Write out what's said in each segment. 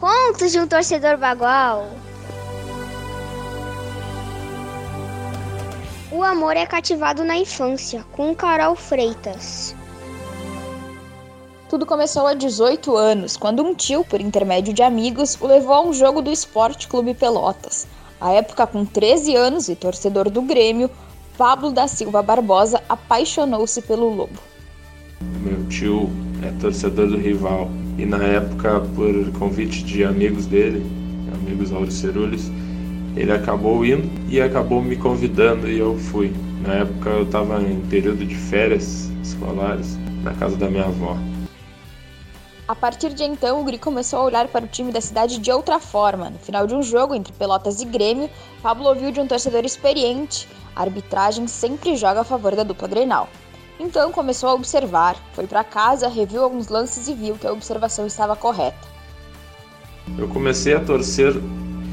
Contos de um torcedor bagual. O amor é cativado na infância, com Carol Freitas. Tudo começou há 18 anos, quando um tio, por intermédio de amigos, o levou a um jogo do Esporte Clube Pelotas. À época, com 13 anos e torcedor do Grêmio, Pablo da Silva Barbosa apaixonou-se pelo Lobo. Meu tio é torcedor do rival e na época, por convite de amigos dele, amigos auricerules, ele acabou indo e acabou me convidando e eu fui. Na época eu estava em período de férias escolares na casa da minha avó. A partir de então, o Gri começou a olhar para o time da cidade de outra forma. No final de um jogo entre Pelotas e Grêmio, Pablo ouviu de um torcedor experiente: a arbitragem sempre joga a favor da dupla Grenal. Então começou a observar, foi para casa, reviu alguns lances e viu que a observação estava correta. Eu comecei a torcer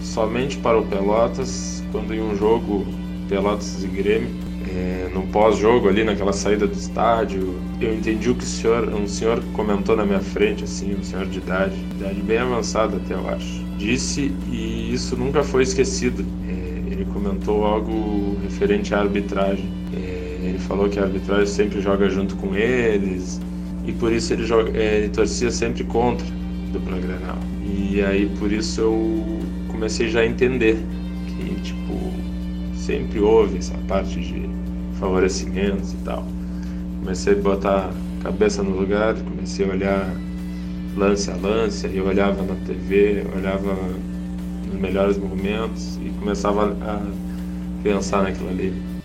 somente para o Pelotas quando em um jogo Pelotas e Grêmio é, no pós-jogo ali, naquela saída do estádio, eu entendi o que o senhor, um senhor comentou na minha frente, assim, um senhor de idade, idade bem avançada até eu acho, disse e isso nunca foi esquecido. É, ele comentou algo referente à arbitragem. É, ele falou que a arbitragem sempre joga junto com eles e por isso ele, joga, é, ele torcia sempre contra do Granal. E aí por isso eu comecei já a entender que tipo sempre houve essa parte de favorecimentos e tal. Comecei a botar a cabeça no lugar, comecei a olhar lance a lance, eu olhava na TV, olhava nos melhores momentos e começava a pensar naquilo ali.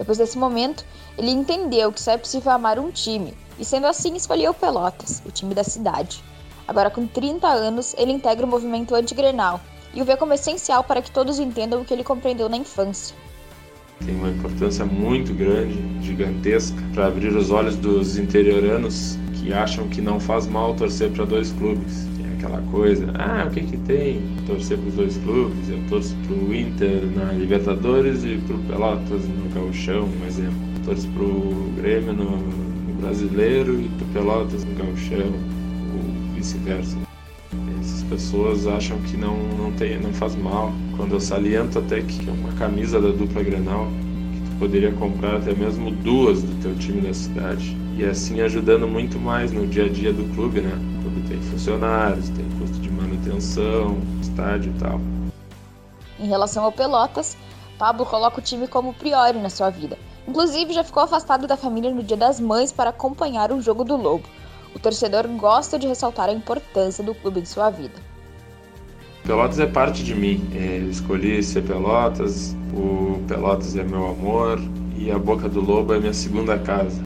Depois desse momento, ele entendeu que só é possível amar um time, e sendo assim escolheu Pelotas, o time da cidade. Agora com 30 anos, ele integra o movimento anti-grenal e o vê como essencial para que todos entendam o que ele compreendeu na infância tem uma importância muito grande, gigantesca, para abrir os olhos dos interioranos que acham que não faz mal torcer para dois clubes. Aquela coisa, ah, o que que tem? Torcer para os dois clubes, eu torço para o Inter na Libertadores e para o Pelotas no Gauchão, um exemplo. Torço para o Grêmio no, no Brasileiro e para o Pelotas no Gauchão, ou vice-versa essas pessoas acham que não, não, tem, não faz mal. Quando eu saliento até que é uma camisa da dupla Grenal, que tu poderia comprar até mesmo duas do teu time da cidade. E assim ajudando muito mais no dia a dia do clube, né? Clube tem funcionários, tem custo de manutenção, estádio e tal. Em relação ao Pelotas, Pablo coloca o time como priori na sua vida. Inclusive, já ficou afastado da família no Dia das Mães para acompanhar o jogo do Lobo. O torcedor gosta de ressaltar a importância do clube em sua vida. Pelotas é parte de mim. É, escolhi ser Pelotas, o Pelotas é meu amor e a Boca do Lobo é minha segunda casa.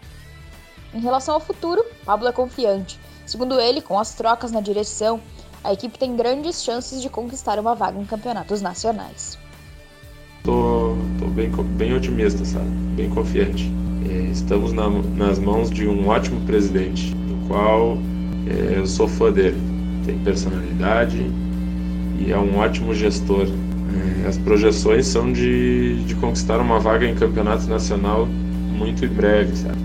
Em relação ao futuro, Pablo é confiante. Segundo ele, com as trocas na direção, a equipe tem grandes chances de conquistar uma vaga em campeonatos nacionais. Tô, tô bem, bem otimista, sabe? Bem confiante. É, estamos na, nas mãos de um ótimo presidente qual é, eu sou fã dele. Tem personalidade e é um ótimo gestor. É, as projeções são de, de conquistar uma vaga em campeonato nacional muito em breve, sabe?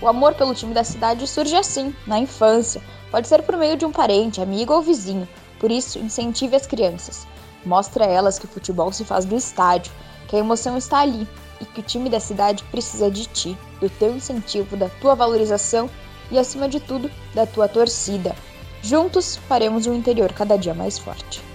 O amor pelo time da cidade surge assim, na infância. Pode ser por meio de um parente, amigo ou vizinho. Por isso, incentive as crianças. Mostre a elas que o futebol se faz do estádio, que a emoção está ali, e que o time da cidade precisa de ti, do teu incentivo, da tua valorização e, acima de tudo, da tua torcida. Juntos faremos um interior cada dia mais forte.